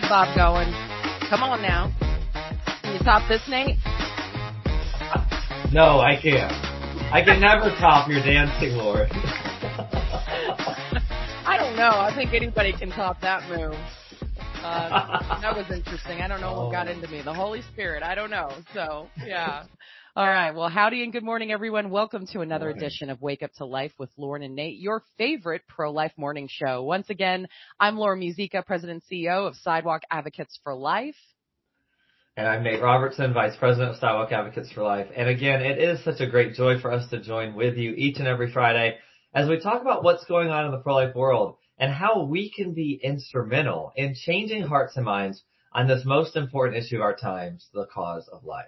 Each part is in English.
head bob going. Come on now. Can you top this, Nate? No, I can't. I can never top your dancing, Lord. I don't know. I think anybody can top that move. Uh, that was interesting. I don't know what got into me. The Holy Spirit. I don't know. So, yeah. All right. Well, howdy and good morning, everyone. Welcome to another edition of Wake Up to Life with Lauren and Nate, your favorite pro-life morning show. Once again, I'm Lauren Muzyka, President and CEO of Sidewalk Advocates for Life. And I'm Nate Robertson, Vice President of Sidewalk Advocates for Life. And again, it is such a great joy for us to join with you each and every Friday as we talk about what's going on in the pro-life world and how we can be instrumental in changing hearts and minds on this most important issue of our times, the cause of life.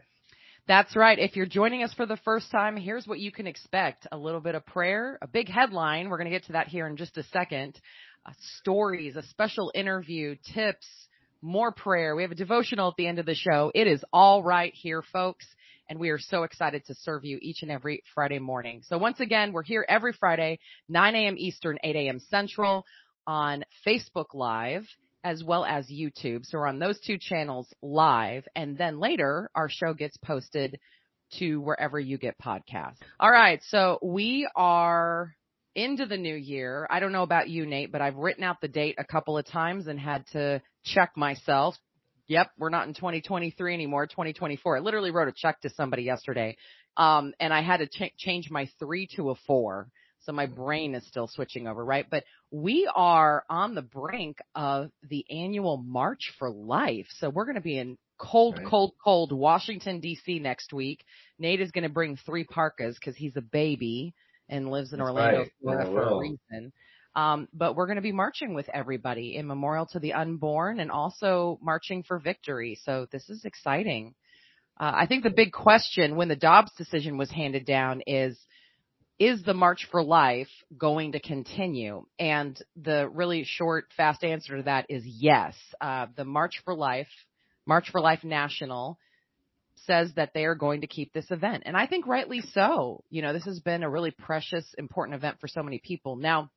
That's right. If you're joining us for the first time, here's what you can expect. A little bit of prayer, a big headline. We're going to get to that here in just a second. Uh, stories, a special interview, tips, more prayer. We have a devotional at the end of the show. It is all right here, folks. And we are so excited to serve you each and every Friday morning. So once again, we're here every Friday, 9 a.m. Eastern, 8 a.m. Central on Facebook Live as well as YouTube. So we're on those two channels live. And then later our show gets posted to wherever you get podcasts. All right. So we are into the new year. I don't know about you, Nate, but I've written out the date a couple of times and had to check myself. Yep, we're not in 2023 anymore, 2024. I literally wrote a check to somebody yesterday. Um, and I had to ch- change my three to a four so my brain is still switching over, right? But we are on the brink of the annual March for Life. So we're going to be in cold, right. cold, cold Washington DC next week. Nate is going to bring three parkas because he's a baby and lives in That's Orlando, right. Florida for a reason. Um, but we're going to be marching with everybody in memorial to the unborn and also marching for victory. So this is exciting. Uh, I think the big question when the Dobbs decision was handed down is, is the March for Life going to continue? And the really short, fast answer to that is yes. Uh, the March for Life, March for Life National says that they are going to keep this event. And I think rightly so. You know, this has been a really precious, important event for so many people. Now,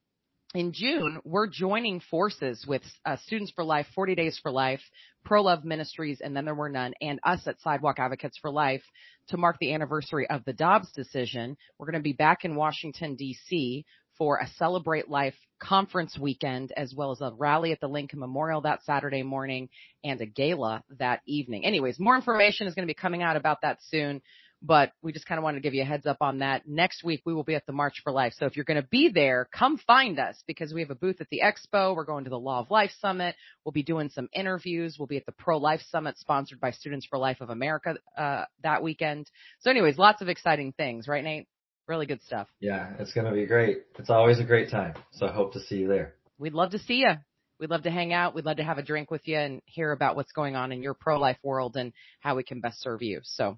in June, we're joining forces with uh, Students for Life, 40 Days for Life, Pro Love Ministries, and then there were none, and us at Sidewalk Advocates for Life to mark the anniversary of the Dobbs decision. We're going to be back in Washington, D.C. for a Celebrate Life conference weekend, as well as a rally at the Lincoln Memorial that Saturday morning and a gala that evening. Anyways, more information is going to be coming out about that soon but we just kind of wanted to give you a heads up on that. Next week we will be at the March for Life. So if you're going to be there, come find us because we have a booth at the expo. We're going to the Law of Life Summit. We'll be doing some interviews. We'll be at the Pro Life Summit sponsored by Students for Life of America uh, that weekend. So anyways, lots of exciting things, right Nate? Really good stuff. Yeah, it's going to be great. It's always a great time. So I hope to see you there. We'd love to see you. We'd love to hang out. We'd love to have a drink with you and hear about what's going on in your pro-life world and how we can best serve you. So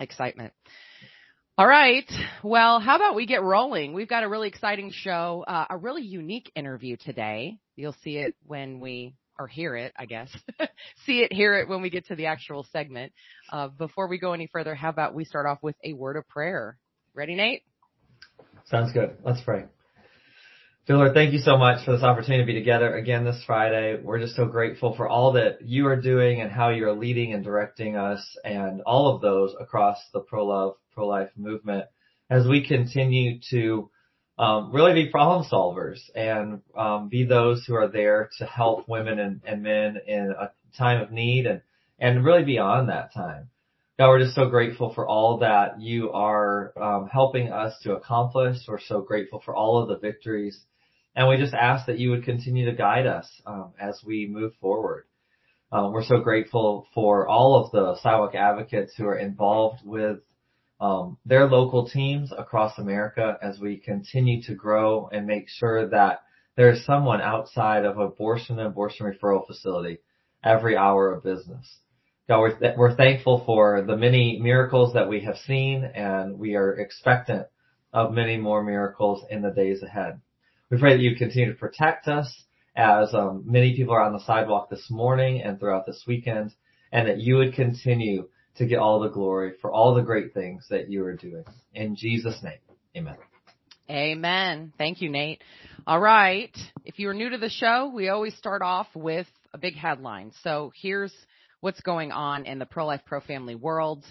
excitement. All right. Well, how about we get rolling? We've got a really exciting show, uh, a really unique interview today. You'll see it when we, or hear it, I guess. see it, hear it when we get to the actual segment. Uh, before we go any further, how about we start off with a word of prayer? Ready, Nate? Sounds good. Let's pray. Lord, thank you so much for this opportunity to be together again this Friday. We're just so grateful for all that you are doing and how you're leading and directing us and all of those across the pro-love, pro-life movement as we continue to um, really be problem solvers and um, be those who are there to help women and, and men in a time of need and, and really beyond that time. God, we're just so grateful for all that you are um, helping us to accomplish. We're so grateful for all of the victories and we just ask that you would continue to guide us um, as we move forward. Um, we're so grateful for all of the sidewalk advocates who are involved with um, their local teams across America as we continue to grow and make sure that there is someone outside of abortion and abortion referral facility every hour of business. God, we're, th- we're thankful for the many miracles that we have seen and we are expectant of many more miracles in the days ahead. We pray that you continue to protect us as um, many people are on the sidewalk this morning and throughout this weekend, and that you would continue to get all the glory for all the great things that you are doing. In Jesus' name, amen. Amen. Thank you, Nate. All right. If you're new to the show, we always start off with a big headline. So here's what's going on in the pro-life, pro-family world.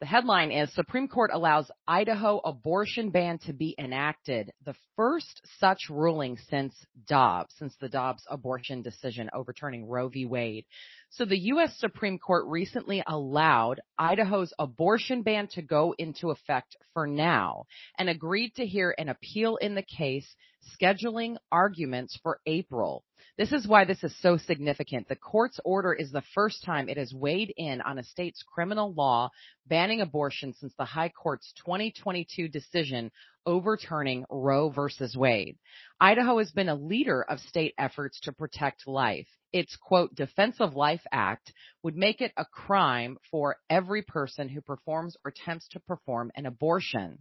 The headline is Supreme Court allows Idaho abortion ban to be enacted. The first such ruling since Dobbs, since the Dobbs abortion decision overturning Roe v. Wade. So the U.S. Supreme Court recently allowed Idaho's abortion ban to go into effect for now and agreed to hear an appeal in the case, scheduling arguments for April. This is why this is so significant. The court's order is the first time it has weighed in on a state's criminal law banning abortion since the High Court's 2022 decision overturning Roe versus Wade. Idaho has been a leader of state efforts to protect life. Its quote, Defense of Life Act would make it a crime for every person who performs or attempts to perform an abortion.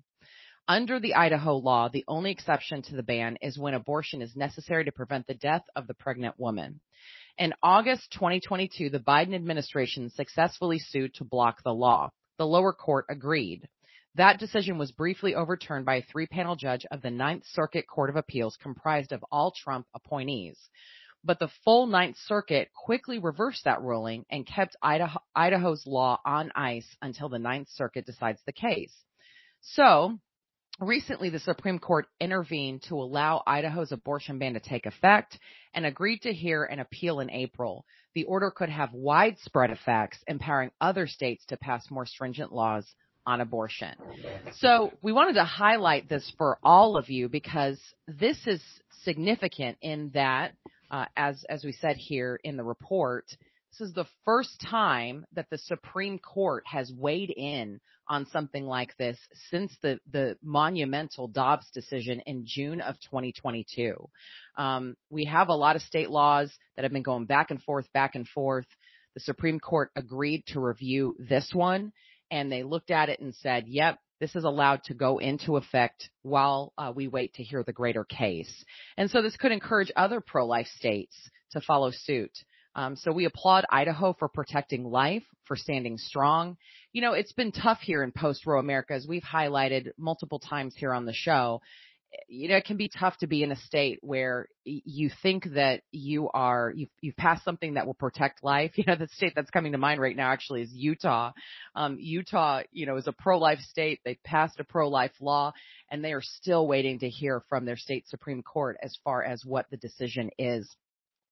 Under the Idaho law, the only exception to the ban is when abortion is necessary to prevent the death of the pregnant woman. In August 2022, the Biden administration successfully sued to block the law. The lower court agreed. That decision was briefly overturned by a three panel judge of the Ninth Circuit Court of Appeals comprised of all Trump appointees. But the full Ninth Circuit quickly reversed that ruling and kept Idaho, Idaho's law on ice until the Ninth Circuit decides the case. So, Recently, the Supreme Court intervened to allow Idaho's abortion ban to take effect and agreed to hear an appeal in April. The order could have widespread effects, empowering other states to pass more stringent laws on abortion. So we wanted to highlight this for all of you because this is significant in that, uh, as, as we said here in the report, this is the first time that the Supreme Court has weighed in on something like this since the, the monumental Dobbs decision in June of 2022. Um, we have a lot of state laws that have been going back and forth, back and forth. The Supreme Court agreed to review this one and they looked at it and said, yep, this is allowed to go into effect while uh, we wait to hear the greater case. And so this could encourage other pro-life states to follow suit. Um, so we applaud Idaho for protecting life, for standing strong. You know, it's been tough here in post-Roe America, as we've highlighted multiple times here on the show. You know, it can be tough to be in a state where you think that you are, you've, you've passed something that will protect life. You know, the state that's coming to mind right now actually is Utah. Um, Utah, you know, is a pro-life state. They passed a pro-life law and they are still waiting to hear from their state Supreme Court as far as what the decision is.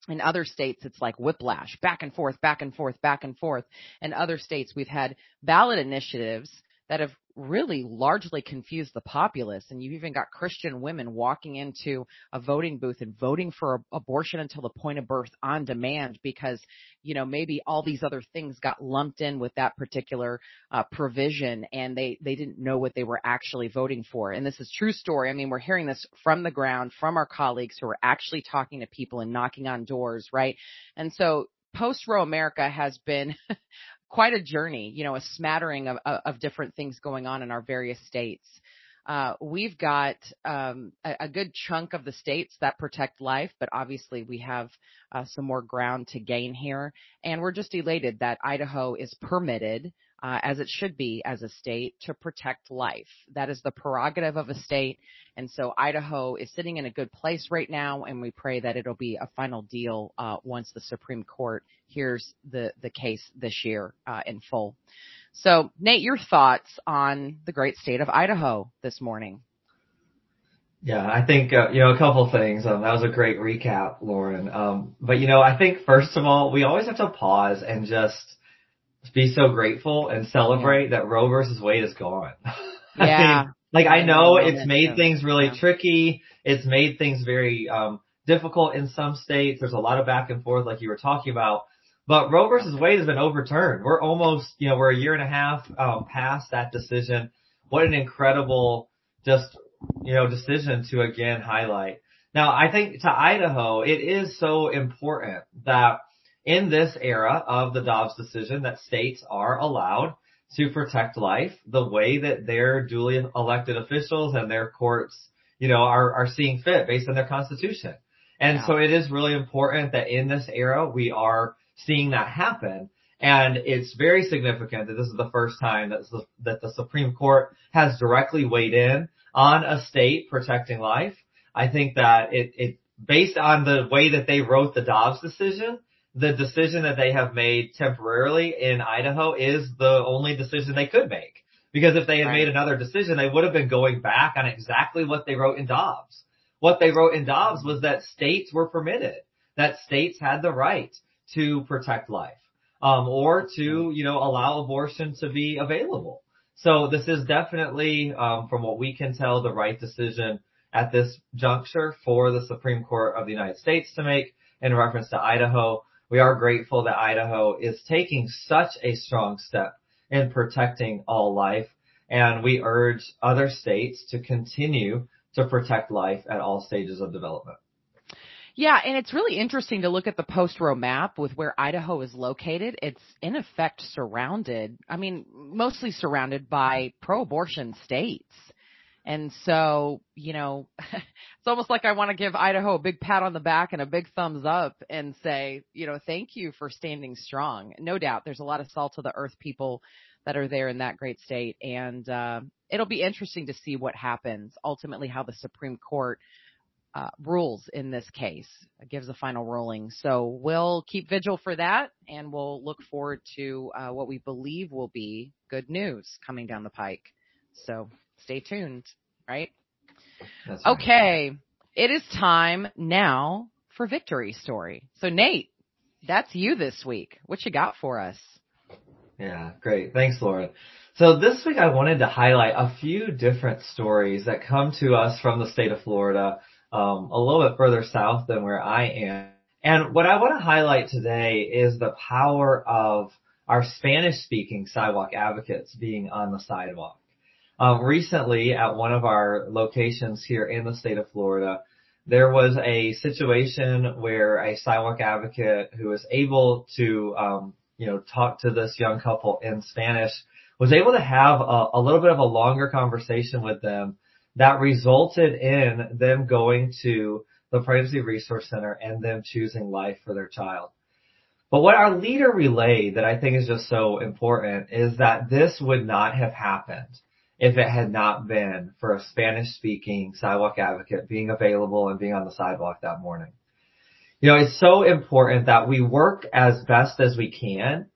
In other states, it's like whiplash, back and forth, back and forth, back and forth. In other states, we've had ballot initiatives that have really largely confused the populace. And you've even got Christian women walking into a voting booth and voting for abortion until the point of birth on demand because, you know, maybe all these other things got lumped in with that particular uh, provision and they, they didn't know what they were actually voting for. And this is true story. I mean, we're hearing this from the ground from our colleagues who are actually talking to people and knocking on doors, right? And so post Roe America has been quite a journey, you know, a smattering of, of different things going on in our various states. Uh, we've got um, a, a, good chunk of the states that protect life, but obviously we have uh, some more ground to gain here. And we're just elated that Idaho is permitted uh, as it should be as a state to protect life. That is the prerogative of a state. And so Idaho is sitting in a good place right now, and we pray that it'll be a final deal uh, once the Supreme Court hears the, the case this year uh, in full. So, Nate, your thoughts on the great state of Idaho this morning? Yeah, I think uh, you know a couple things. Um, that was a great recap, Lauren. Um, but you know, I think first of all, we always have to pause and just be so grateful and celebrate yeah. that Roe versus Wade is gone. Yeah. I mean, like I know it's made things really yeah. tricky. It's made things very um difficult in some states. There's a lot of back and forth like you were talking about. But Roe versus Wade has been overturned. We're almost, you know, we're a year and a half um, past that decision. What an incredible just, you know, decision to again highlight. Now, I think to Idaho, it is so important that in this era of the Dobbs decision that states are allowed to protect life the way that their duly elected officials and their courts, you know, are, are seeing fit based on their constitution. And yeah. so it is really important that in this era we are seeing that happen. And it's very significant that this is the first time that the, that the Supreme Court has directly weighed in on a state protecting life. I think that it, it, based on the way that they wrote the Dobbs decision, the decision that they have made temporarily in Idaho is the only decision they could make. Because if they had Right. made another decision, they would have been going back on exactly what they wrote in Dobbs. What they wrote in Dobbs was that states were permitted, that states had the right to protect life, um, or to, you know, allow abortion to be available. So this is definitely, um, from what we can tell, the right decision at this juncture for the Supreme Court of the United States to make in reference to Idaho. We are grateful that Idaho is taking such a strong step in protecting all life, and we urge other states to continue to protect life at all stages of development. Yeah, and it's really interesting to look at the post Roe map with where Idaho is located. It's in effect surrounded, I mean, mostly surrounded by pro abortion states. And so, you know, it's almost like I want to give Idaho a big pat on the back and a big thumbs up and say, you know, thank you for standing strong. No doubt there's a lot of salt of the earth people that are there in that great state. And, uh, it'll be interesting to see what happens ultimately, how the Supreme Court uh, rules in this case, gives a final ruling. So we'll keep vigil for that and we'll look forward to uh, what we believe will be good news coming down the pike. So stay tuned, right? Okay. It is time now for victory story. So Nate, that's you this week. What you got for us? Yeah, great. Thanks, Lauren. So this week I wanted to highlight a few different stories that come to us from the state of Florida, um, a little bit further south than where I am. And what I want to highlight today is the power of our Spanish speaking sidewalk advocates being on the sidewalk. Um, recently at one of our locations here in the state of Florida, there was a situation where a sidewalk advocate who was able to, um, you know, talk to this young couple in Spanish was able to have a, a little bit of a longer conversation with them that resulted in them going to the Pregnancy Resource Center and them choosing life for their child. But what our leader relayed that I think is just so important is that this would not have happened if it had not been for a Spanish speaking sidewalk advocate being available and being on the sidewalk that morning. You know, it's so important that we work as best as we can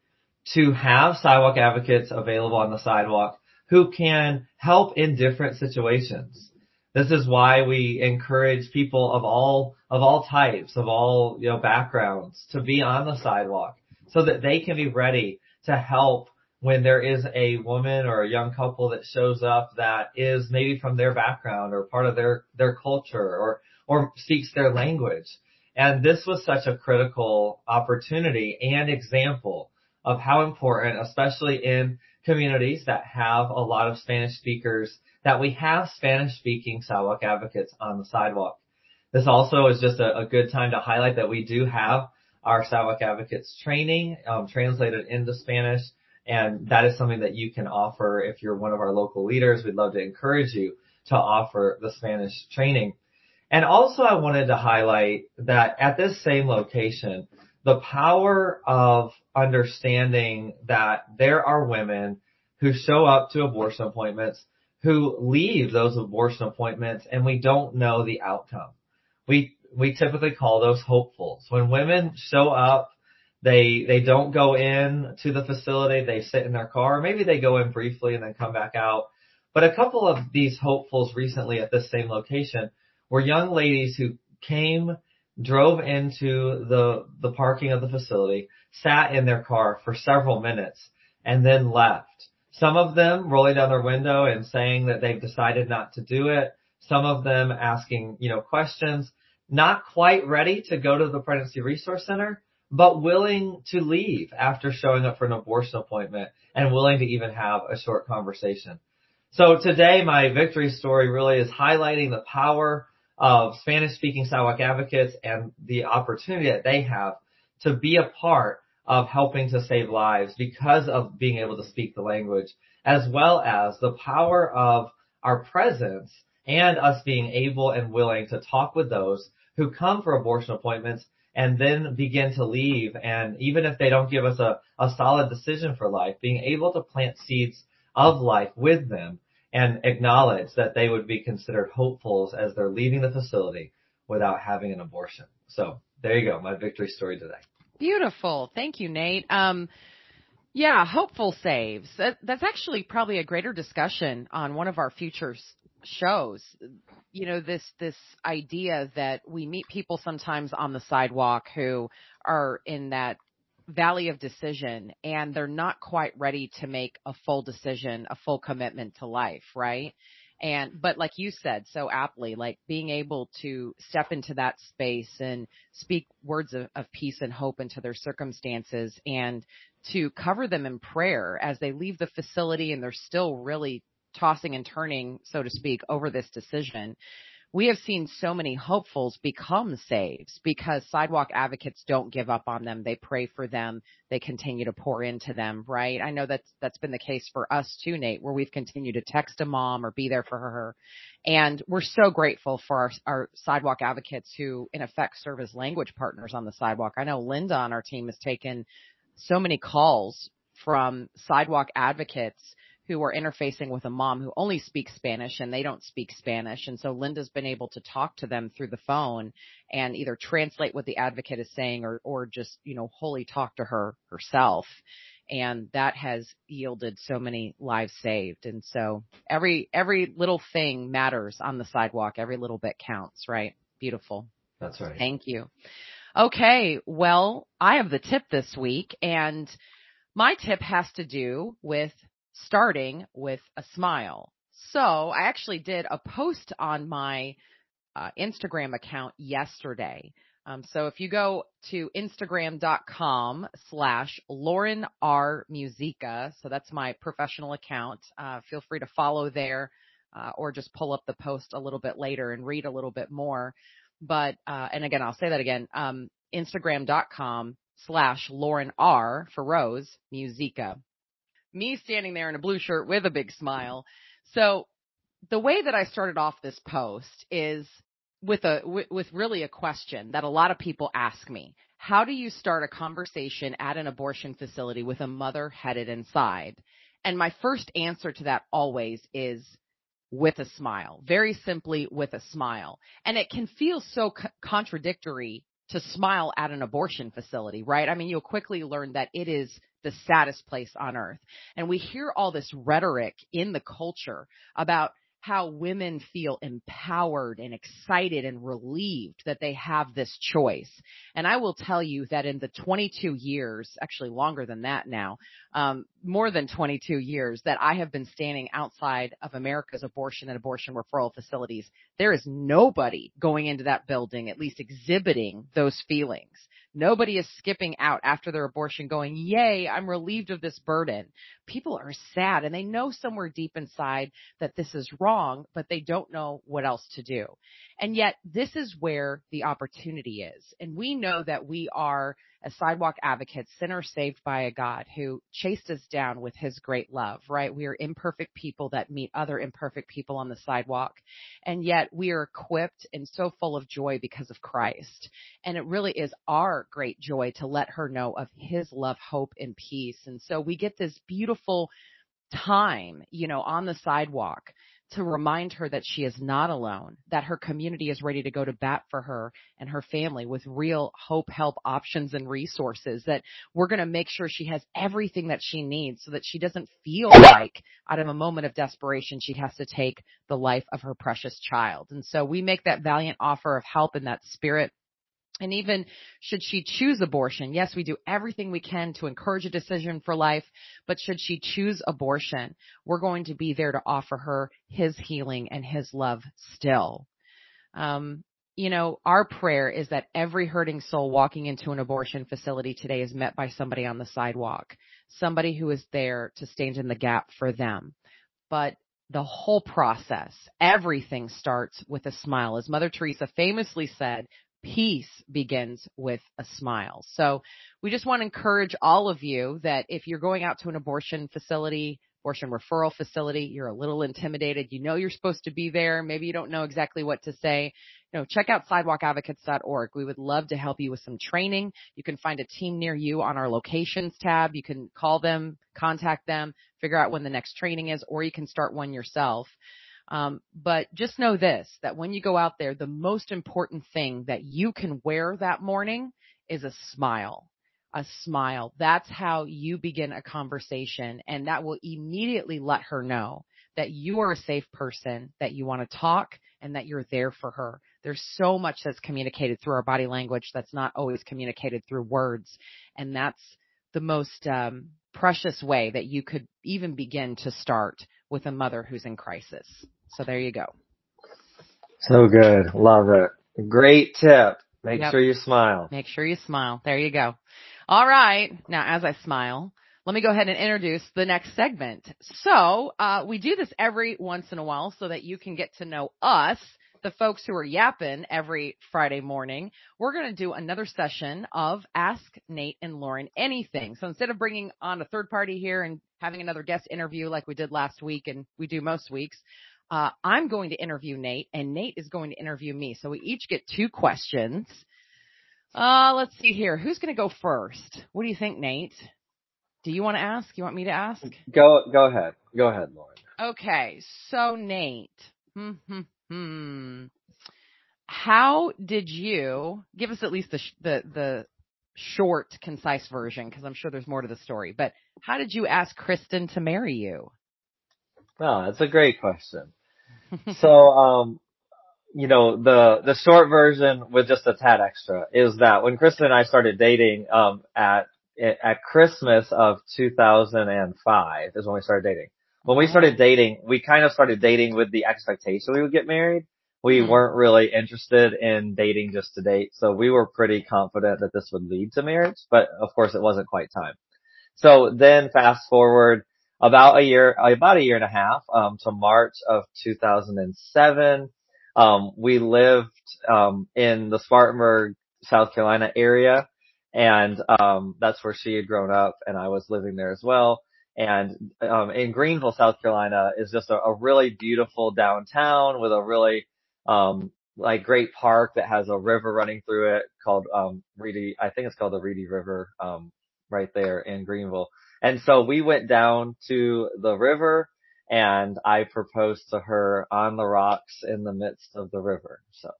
to have sidewalk advocates available on the sidewalk who can help in different situations. This is why we encourage people of all, of all types, of all, you know, backgrounds to be on the sidewalk so that they can be ready to help when there is a woman or a young couple that shows up that is maybe from their background or part of their, their culture or, or speaks their language. And this was such a critical opportunity and example of how important, especially in communities that have a lot of Spanish speakers, that we have Spanish speaking sidewalk advocates on the sidewalk. This also is just a, a good time to highlight that we do have our sidewalk advocates training um, translated into Spanish. And that is something that you can offer if you're one of our local leaders. We'd love to encourage you to offer the Spanish training. And also I wanted to highlight that at this same location, the power of understanding that there are women who show up to abortion appointments who leave those abortion appointments and we don't know the outcome. We, we typically call those hopefuls. When women show up, they, they don't go in to the facility, they sit in their car, maybe they go in briefly and then come back out. But a couple of these hopefuls recently at this same location were young ladies who came, drove into the, the parking of the facility, sat in their car for several minutes, and then left. Some of them rolling down their window and saying that they've decided not to do it. Some of them asking, you know, questions, not quite ready to go to the pregnancy resource center, but willing to leave after showing up for an abortion appointment and willing to even have a short conversation. So today my victory story really is highlighting the power of Spanish speaking sidewalk advocates and the opportunity that they have to be a part of helping to save lives because of being able to speak the language, as well as the power of our presence and us being able and willing to talk with those who come for abortion appointments and then begin to leave. And even if they don't give us a, a solid decision for life, being able to plant seeds of life with them and acknowledge that they would be considered hopefuls as they're leaving the facility without having an abortion. So there you go, my victory story today. Beautiful. Thank you, Nate. Um, yeah, hopeful saves. That, that's actually probably a greater discussion on one of our future shows. You know, this this idea that we meet people sometimes on the sidewalk who are in that valley of decision and they're not quite ready to make a full decision, a full commitment to life, right? And, mm-hmm. but like you said so aptly, like being able to step into that space and speak words of, of peace and hope into their circumstances and to cover them in prayer as they leave the facility and they're still really tossing and turning, so to speak, over this decision we have seen so many hopefuls become saves because sidewalk advocates don't give up on them. They pray for them. They continue to pour into them, right? I know that's, that's been the case for us too, Nate, where we've continued to text a mom or be there for her. And we're so grateful for our, our sidewalk advocates who in effect serve as language partners on the sidewalk. I know Linda on our team has taken so many calls from sidewalk advocates who are interfacing with a mom who only speaks Spanish and they don't speak Spanish. And so Linda's been able to talk to them through the phone and either translate what the advocate is saying or, or just, you know, wholly talk to her herself. And that has yielded so many lives saved. And so every, every little thing matters on the sidewalk. Every little bit counts, right? Beautiful. That's right. Thank you. Okay. Well, I have the tip this week and my tip has to do with starting with a smile. So I actually did a post on my uh, Instagram account yesterday. Um, so if you go to instagram.com slash Lauren R Muzyka, so that's my professional account, uh, feel free to follow there, uh, or just pull up the post a little bit later and read a little bit more. But, uh, and again, I'll say that again, um, instagram.com slash Lauren R for Rose Muzyka me standing there in a blue shirt with a big smile. So the way that I started off this post is with a with really a question that a lot of people ask me. How do you start a conversation at an abortion facility with a mother headed inside? And my first answer to that always is with a smile. Very simply with a smile. And it can feel so co- contradictory to smile at an abortion facility, right? I mean, you'll quickly learn that it is the saddest place on earth. And we hear all this rhetoric in the culture about how women feel empowered and excited and relieved that they have this choice. And I will tell you that in the 22 years, actually longer than that now, um, more than 22 years that I have been standing outside of America's abortion and abortion referral facilities, there is nobody going into that building at least exhibiting those feelings. Nobody is skipping out after their abortion going, yay, I'm relieved of this burden. People are sad and they know somewhere deep inside that this is wrong, but they don't know what else to do. And yet this is where the opportunity is. And we know that we are as sidewalk advocates, sinners saved by a God who chased us down with his great love, right? We are imperfect people that meet other imperfect people on the sidewalk. And yet we are equipped and so full of joy because of Christ. And it really is our great joy to let her know of his love, hope, and peace. And so we get this beautiful time, you know, on the sidewalk to remind her that she is not alone, that her community is ready to go to bat for her and her family with real hope, help, options, and resources, that we're going to make sure she has everything that she needs so that she doesn't feel like out of a moment of desperation she has to take the life of her precious child. And so we make that valiant offer of help in that spirit and even should she choose abortion, yes, we do everything we can to encourage a decision for life, but should she choose abortion, we're going to be there to offer her his healing and his love still. Um, you know, our prayer is that every hurting soul walking into an abortion facility today is met by somebody on the sidewalk, somebody who is there to stand in the gap for them. But the whole process, everything starts with a smile. As Mother Teresa famously said, peace begins with a smile. So we just want to encourage all of you that if you're going out to an abortion facility, abortion referral facility, you're a little intimidated, you know you're supposed to be there, maybe you don't know exactly what to say, you know, check out sidewalkadvocates.org. We would love to help you with some training. You can find a team near you on our locations tab. You can call them, contact them, figure out when the next training is, or you can start one yourself. Um, but just know this, that when you go out there, the most important thing that you can wear that morning is a smile. a smile. That's how you begin a conversation and that will immediately let her know that you are a safe person, that you want to talk and that you're there for her. There's so much that's communicated through our body language that's not always communicated through words. And that's the most um, precious way that you could even begin to start with a mother who's in crisis. So there you go. So good. Love it. Great tip. Make yep. sure you smile. Make sure you smile. There you go. All right. Now, as I smile, let me go ahead and introduce the next segment. So, uh, we do this every once in a while so that you can get to know us, the folks who are yapping every Friday morning. We're going to do another session of Ask Nate and Lauren Anything. So instead of bringing on a third party here and having another guest interview like we did last week and we do most weeks, uh, I'm going to interview Nate and Nate is going to interview me. So we each get two questions. Uh, let's see here. Who's going to go first? What do you think, Nate? Do you want to ask? You want me to ask? Go, go ahead. Go ahead, Lauren. Okay. So Nate, hmm, hmm, hmm. How did you give us at least the, the, the short, concise version? Cause I'm sure there's more to the story, but how did you ask Kristen to marry you? Oh, that's a great question. so, um, you know, the, the short version with just a tad extra is that when Kristen and I started dating, um, at, at Christmas of 2005 is when we started dating. When we started dating, we kind of started dating with the expectation we would get married. We mm-hmm. weren't really interested in dating just to date. So we were pretty confident that this would lead to marriage, but of course it wasn't quite time. So then fast forward about a year, about a year and a half, um, to March of 2007. Um, we lived, um, in the Spartanburg, South Carolina area. And, um, that's where she had grown up and I was living there as well. And, um, in Greenville, South Carolina is just a, a really beautiful downtown with a really, um, like great park that has a river running through it called, um, Reedy, I think it's called the Reedy River, um, right there in Greenville. And so we went down to the river and I proposed to her on the rocks in the midst of the river. So.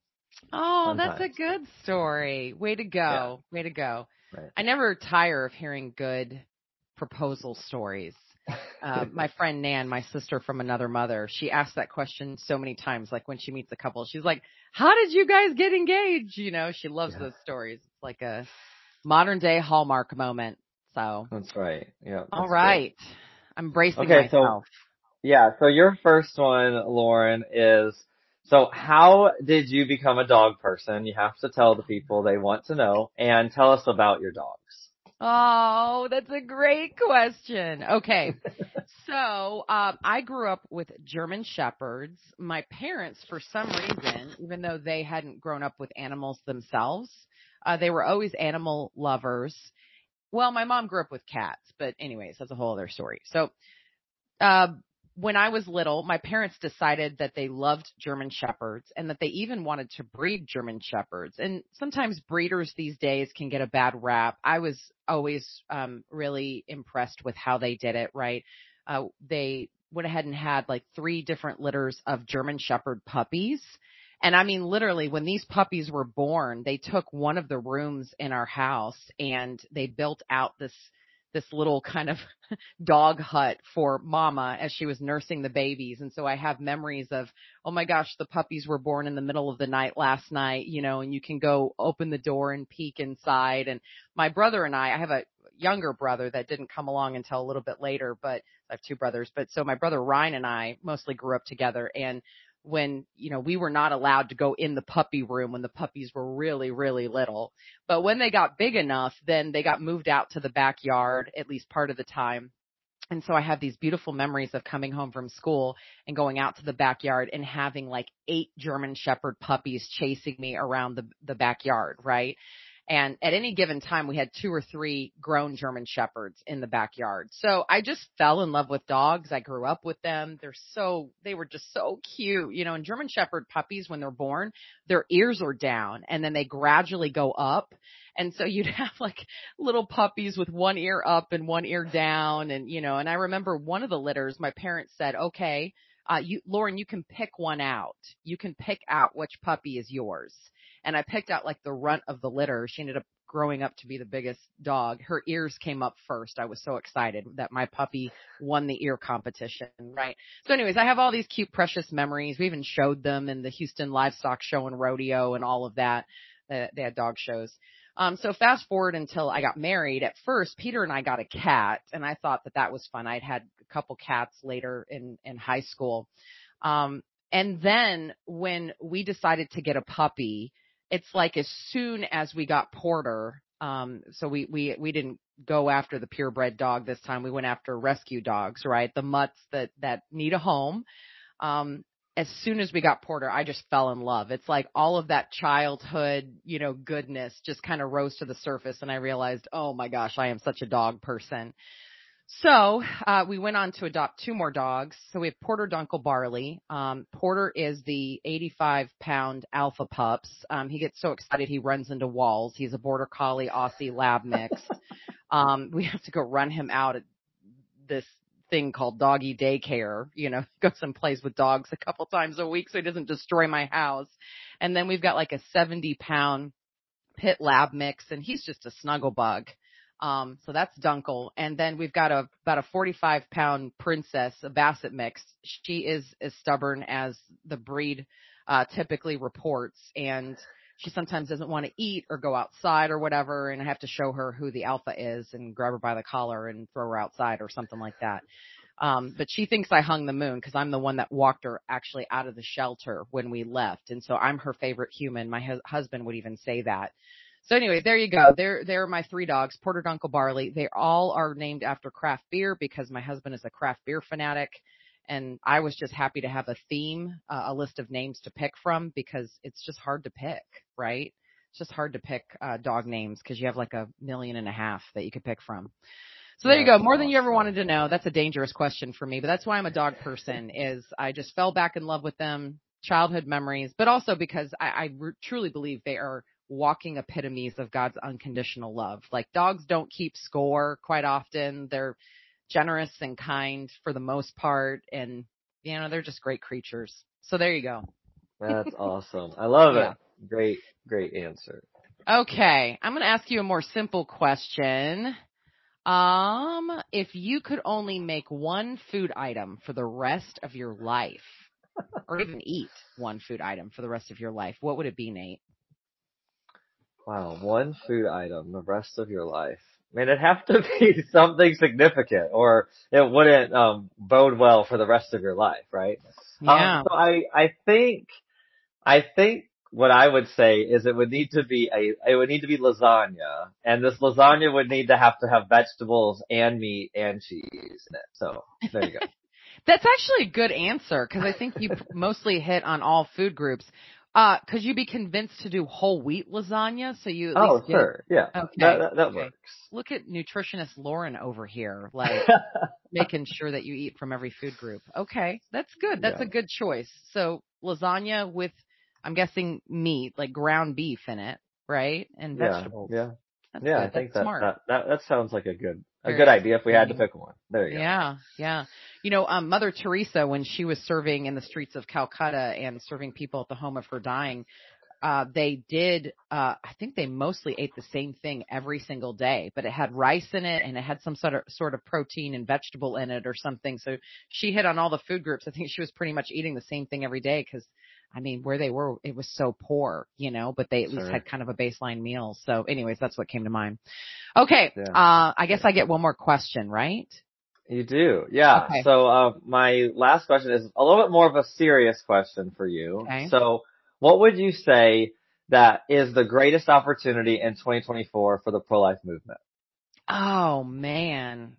Oh, that's a good story. Way to go. Yeah. Way to go. Right. I never tire of hearing good proposal stories. Uh, my friend Nan, my sister from another mother, she asked that question so many times. Like when she meets a couple, she's like, "How did you guys get engaged?" You know, she loves yeah. those stories. It's like a modern day Hallmark moment. So that's right. Yeah. All right. Good. I'm bracing okay, myself. So, yeah. So your first one, Lauren, is so how did you become a dog person? You have to tell the people they want to know and tell us about your dogs. Oh, that's a great question. Okay. so, um, I grew up with German Shepherds. My parents, for some reason, even though they hadn't grown up with animals themselves, uh, they were always animal lovers. Well, my mom grew up with cats, but anyways, that's a whole other story. So, uh, when I was little, my parents decided that they loved German Shepherds and that they even wanted to breed German Shepherds. And sometimes breeders these days can get a bad rap. I was always um, really impressed with how they did it, right? Uh, they went ahead and had like three different litters of German Shepherd puppies and I mean, literally, when these puppies were born, they took one of the rooms in our house and they built out this this little kind of dog hut for mama as she was nursing the babies. And so I have memories of, oh my gosh, the puppies were born in the middle of the night last night, you know, and you can go open the door and peek inside. And my brother and I, I have a younger brother that didn't come along until a little bit later, but I have two brothers. But so my brother Ryan and I mostly grew up together and when, you know, we were not allowed to go in the puppy room when the puppies were really, really little. But when they got big enough, then they got moved out to the backyard at least part of the time. And so I have these beautiful memories of coming home from school and going out to the backyard and having like eight German Shepherd puppies chasing me around the, the backyard, right? And at any given time, we had two or three grown German Shepherds in the backyard. So I just fell in love with dogs. I grew up with them. They're so, they were just so cute. You know, and German Shepherd puppies, when they're born, their ears are down and then they gradually go up. And so you'd have like little puppies with one ear up and one ear down. And, you know, and I remember one of the litters, my parents said, okay, uh, you, Lauren, you can pick one out. You can pick out which puppy is yours and I picked out like the runt of the litter. She ended up growing up to be the biggest dog. Her ears came up first. I was so excited that my puppy won the ear competition, right? So anyways, I have all these cute, precious memories. We even showed them in the Houston Livestock Show and Rodeo and all of that. They had dog shows. Um, so fast forward until I got married. At first, Peter and I got a cat, and I thought that that was fun. I'd had a couple cats later in in high school. Um, and then when we decided to get a puppy, it's like as soon as we got Porter, um, so we, we, we didn't go after the purebred dog this time. We went after rescue dogs, right? The mutts that, that need a home. Um, as soon as we got Porter, I just fell in love. It's like all of that childhood, you know, goodness just kind of rose to the surface and I realized, oh my gosh, I am such a dog person. So uh, we went on to adopt two more dogs. So we have Porter Dunkel Barley. Um, Porter is the 85 pound alpha pups. Um, he gets so excited he runs into walls. He's a border collie Aussie lab mix. um, we have to go run him out at this thing called doggy daycare. You know, goes and plays with dogs a couple times a week so he doesn't destroy my house. And then we've got like a 70 pound pit lab mix and he's just a snuggle bug. Um, so that's Dunkel. And then we've got a, about a 45 pound princess, a basset mix. She is as stubborn as the breed, uh, typically reports. And she sometimes doesn't want to eat or go outside or whatever. And I have to show her who the alpha is and grab her by the collar and throw her outside or something like that. Um, but she thinks I hung the moon because I'm the one that walked her actually out of the shelter when we left. And so I'm her favorite human. My hu- husband would even say that. So anyway, there you go. There, there are my three dogs, Porter Dunkel Barley. They all are named after craft beer because my husband is a craft beer fanatic. And I was just happy to have a theme, uh, a list of names to pick from because it's just hard to pick, right? It's just hard to pick, uh, dog names because you have like a million and a half that you could pick from. So there you go. More than you ever wanted to know. That's a dangerous question for me, but that's why I'm a dog person is I just fell back in love with them, childhood memories, but also because I, I re- truly believe they are walking epitomes of God's unconditional love. Like dogs don't keep score quite often. They're generous and kind for the most part. And, you know, they're just great creatures. So there you go. That's awesome. I love yeah. it. Great, great answer. Okay. I'm going to ask you a more simple question. Um, if you could only make one food item for the rest of your life, or even eat one food item for the rest of your life, what would it be, Nate? Wow, one food item the rest of your life. I mean, it'd have to be something significant or it wouldn't um, bode well for the rest of your life, right? Yeah. Um, so I, I think, I think what I would say is it would need to be a, it would need to be lasagna and this lasagna would need to have to have vegetables and meat and cheese in it. So there you go. That's actually a good answer because I think you mostly hit on all food groups. Uh, could you be convinced to do whole wheat lasagna? So you oh sure get... yeah okay that, that, that okay. works. Look at nutritionist Lauren over here, like making sure that you eat from every food group. Okay, that's good. That's yeah. a good choice. So lasagna with, I'm guessing meat, like ground beef in it, right? And vegetables. Yeah, yeah. That's yeah, good. I think that, that, that that sounds like a good a good idea if we had to pick one. There you go. Yeah, yeah. You know, um, Mother Teresa, when she was serving in the streets of Calcutta and serving people at the home of her dying, uh, they did, uh, I think they mostly ate the same thing every single day, but it had rice in it and it had some sort of, sort of protein and vegetable in it or something. So she hit on all the food groups. I think she was pretty much eating the same thing every day because I mean, where they were, it was so poor, you know, but they at least had kind of a baseline meal. So anyways, that's what came to mind. Okay. Yeah. Uh, I guess I get one more question, right? You do. Yeah. Okay. So, uh, my last question is a little bit more of a serious question for you. Okay. So what would you say that is the greatest opportunity in 2024 for the pro-life movement? Oh man.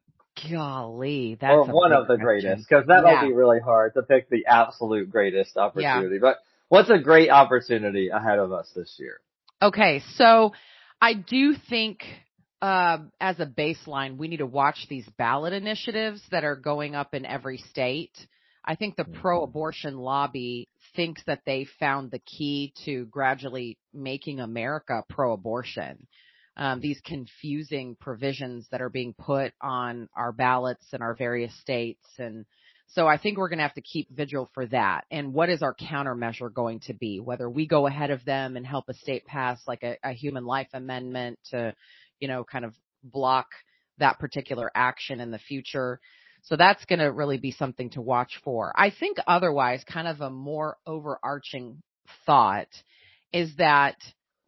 Golly, that's or one of the question. greatest, because that yeah. be really hard to pick the absolute greatest opportunity. Yeah. But what's a great opportunity ahead of us this year? Okay, so I do think uh, as a baseline, we need to watch these ballot initiatives that are going up in every state. I think the mm-hmm. pro-abortion lobby thinks that they found the key to gradually making America pro-abortion Um, these confusing provisions that are being put on our ballots in our various states. And So I think we're going to have to keep vigil for that. And what is our countermeasure going to be? Whether we go ahead of them and help a state pass like a, a human life amendment to, you know, kind of block that particular action in the future. So that's going to really be something to watch for. I think otherwise, kind of a more overarching thought is that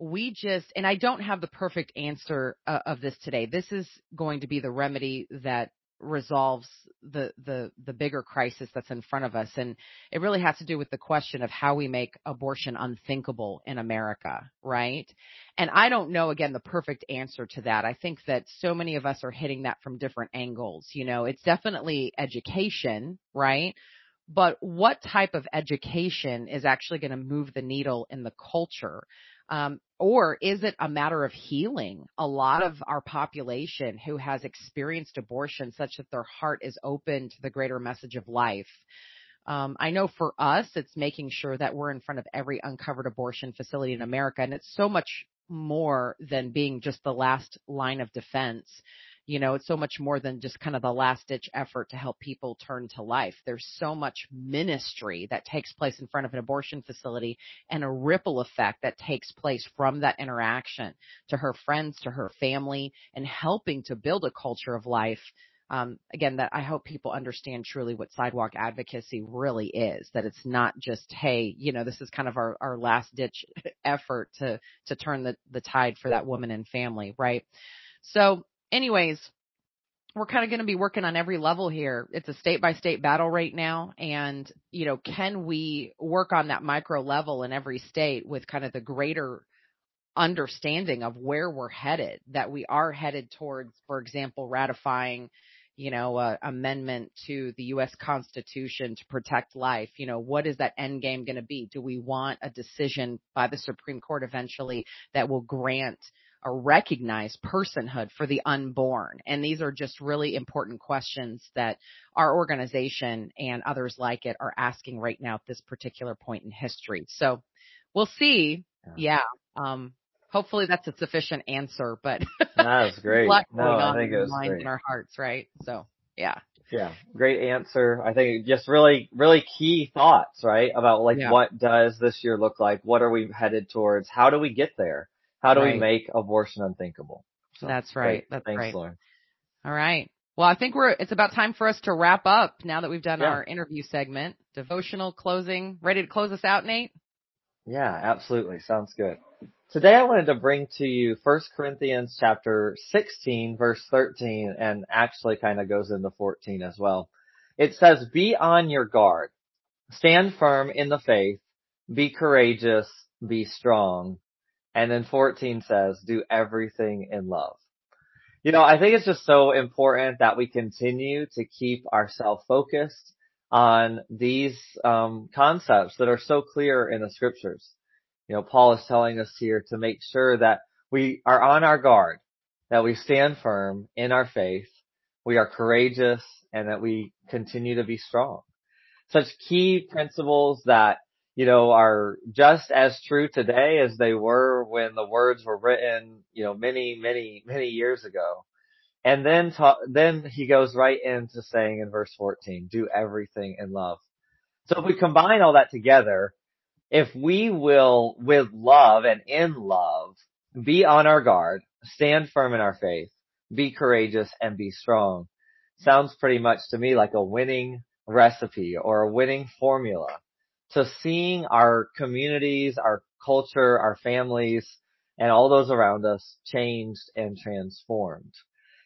we just, and I don't have the perfect answer uh, of this today. This is going to be the remedy that resolves the the the bigger crisis that's in front of us. And it really has to do with the question of how we make abortion unthinkable in America right? And I don't know again the perfect answer to that. I think that so many of us are hitting that from different angles. You know it's definitely education right? But what type of education is actually going to move the needle in the culture um, or is it a matter of healing a lot of our population who has experienced abortion such that their heart is open to the greater message of life? Um, I know for us, it's making sure that we're in front of every uncovered abortion facility in America. And it's so much more than being just the last line of defense. You know, it's so much more than just kind of the last ditch effort to help people turn to life. There's so much ministry that takes place in front of an abortion facility and a ripple effect that takes place from that interaction to her friends, to her family, and helping to build a culture of life um, again, that I hope people understand truly what sidewalk advocacy really is. That it's not just, hey, you know, this is kind of our, our last ditch effort to to turn the the tide for that woman and family, right? So anyways, we're kind of going to be working on every level here. It's a state by state battle right now. And, you know, can we work on that micro level in every state with kind of the greater understanding of where we're headed, that we are headed towards, for example, ratifying, you know, a amendment to the U.S. Constitution to protect life. You know, what is that end game going to be? Do we want a decision by the Supreme Court eventually that will grant or recognize personhood for the unborn? And these are just really important questions that our organization and others like it are asking right now at this particular point in history. So we'll see. Yeah. yeah um, hopefully that's a sufficient answer, but that's great. no, I think it was minds great. and our hearts, right? So yeah. Yeah, great answer. I think just really, really key thoughts, right? About like yeah. what does this year look like? What are we headed towards? How do we get there? How do right. we make abortion unthinkable? So, That's right. Great. That's Thanks, right. Lauren. All right. Well, I think we're, it's about time for us to wrap up now that we've done yeah. our interview segment. Devotional closing. Ready to close us out, Nate? Yeah, absolutely. Sounds good. Today I wanted to bring to you 1 Corinthians chapter 16 verse 13 and actually kind of goes into 14 as well. It says, be on your guard. Stand firm in the faith. Be courageous. Be strong. And then 14 says, do everything in love. You know, I think it's just so important that we continue to keep ourselves focused on these um, concepts that are so clear in the scriptures. You know, Paul is telling us here to make sure that we are on our guard, that we stand firm in our faith, we are courageous, and that we continue to be strong. Such key principles that you know, are just as true today as they were when the words were written, you know, many, many, many years ago. And then, ta- then he goes right into saying in verse 14, do everything in love. So if we combine all that together, if we will, with love and in love, be on our guard, stand firm in our faith, be courageous and be strong, sounds pretty much to me like a winning recipe or a winning formula to seeing our communities, our culture, our families, and all those around us changed and transformed.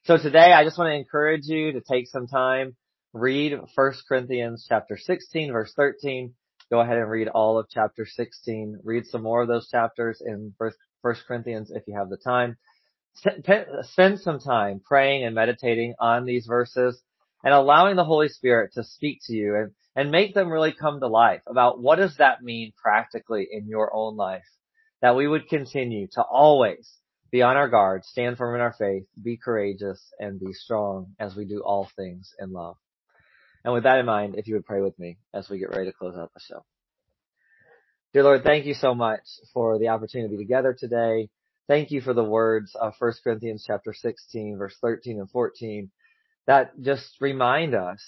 So today I just want to encourage you to take some time, read 1 Corinthians chapter 16 verse 13. Go ahead and read all of chapter 16. Read some more of those chapters in 1 Corinthians if you have the time. Spend some time praying and meditating on these verses and allowing the Holy Spirit to speak to you and and make them really come to life about what does that mean practically in your own life. That we would continue to always be on our guard, stand firm in our faith, be courageous, and be strong as we do all things in love. And with that in mind, if you would pray with me as we get ready to close out the show. Dear Lord, thank you so much for the opportunity to be together today. Thank you for the words of 1 Corinthians chapter 16 verse 13 and 14 that just remind us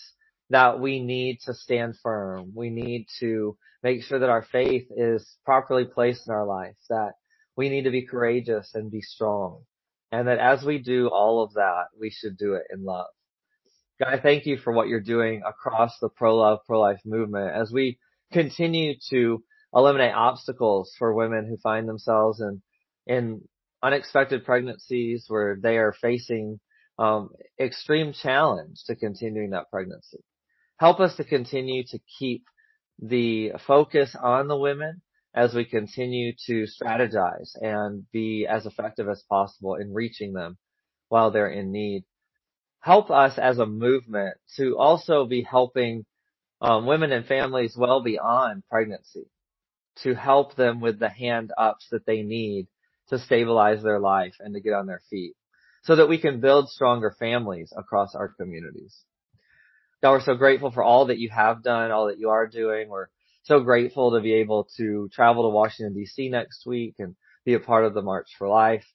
that we need to stand firm. We need to make sure that our faith is properly placed in our life, that we need to be courageous and be strong. And that as we do all of that, we should do it in love. God, I thank you for what you're doing across the pro-love, pro-life movement as we continue to eliminate obstacles for women who find themselves in, in unexpected pregnancies where they are facing um, extreme challenge to continuing that pregnancy. Help us to continue to keep the focus on the women as we continue to strategize and be as effective as possible in reaching them while they're in need. Help us as a movement to also be helping um, women and families well beyond pregnancy to help them with the hand ups that they need to stabilize their life and to get on their feet so that we can build stronger families across our communities. God, we're so grateful for all that you have done, all that you are doing. We're so grateful to be able to travel to Washington DC next week and be a part of the March for Life.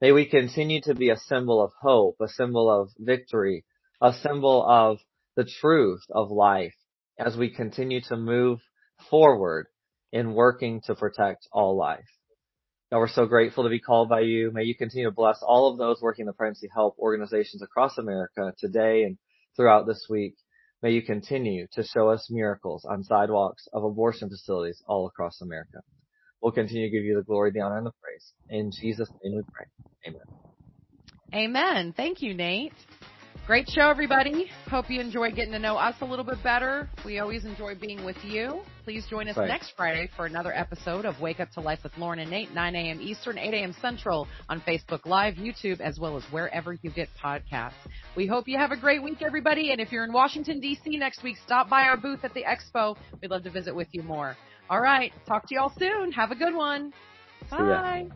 May we continue to be a symbol of hope, a symbol of victory, a symbol of the truth of life as we continue to move forward in working to protect all life. God, we're so grateful to be called by you. May you continue to bless all of those working in the pregnancy help organizations across America today and throughout this week. May you continue to show us miracles on sidewalks of abortion facilities all across America. We'll continue to give you the glory, the honor, and the praise. In Jesus' name we pray. Amen. Amen. Thank you, Nate. Great show, everybody. Hope you enjoyed getting to know us a little bit better. We always enjoy being with you. Please join us right. next Friday for another episode of Wake Up to Life with Lauren and Nate, 9 a.m. Eastern, 8 a.m. Central on Facebook Live, YouTube, as well as wherever you get podcasts. We hope you have a great week, everybody. And if you're in Washington, D.C. next week, stop by our booth at the expo. We'd love to visit with you more. All right. Talk to you all soon. Have a good one. Bye.